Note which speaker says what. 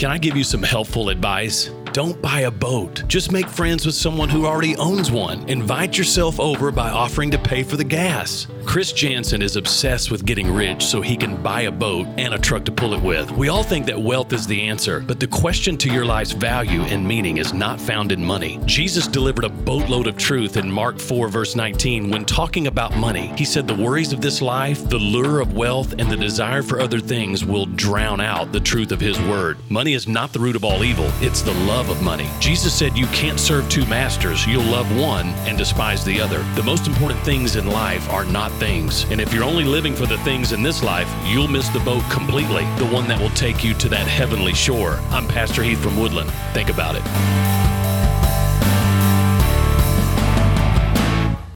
Speaker 1: Can I give you some helpful advice? Don't buy a boat. Just make friends with someone who already owns one. Invite yourself over by offering to pay for the gas. Chris Janson is obsessed with getting rich so he can buy a boat and a truck to pull it with. We all think that wealth is the answer, but the question to your life's value and meaning is not found in money. Jesus delivered a boatload of truth in Mark 4, verse 19, when talking about money. He said, The worries of this life, the lure of wealth, and the desire for other things will drown out the truth of His word. Money is not the root of all evil, it's the love of money. Jesus said, You can't serve two masters. You'll love one and despise the other. The most important things in life are not things. And if you're only living for the things in this life, you'll miss the boat completely, the one that will take you to that heavenly shore. I'm Pastor Heath from Woodland. Think about it.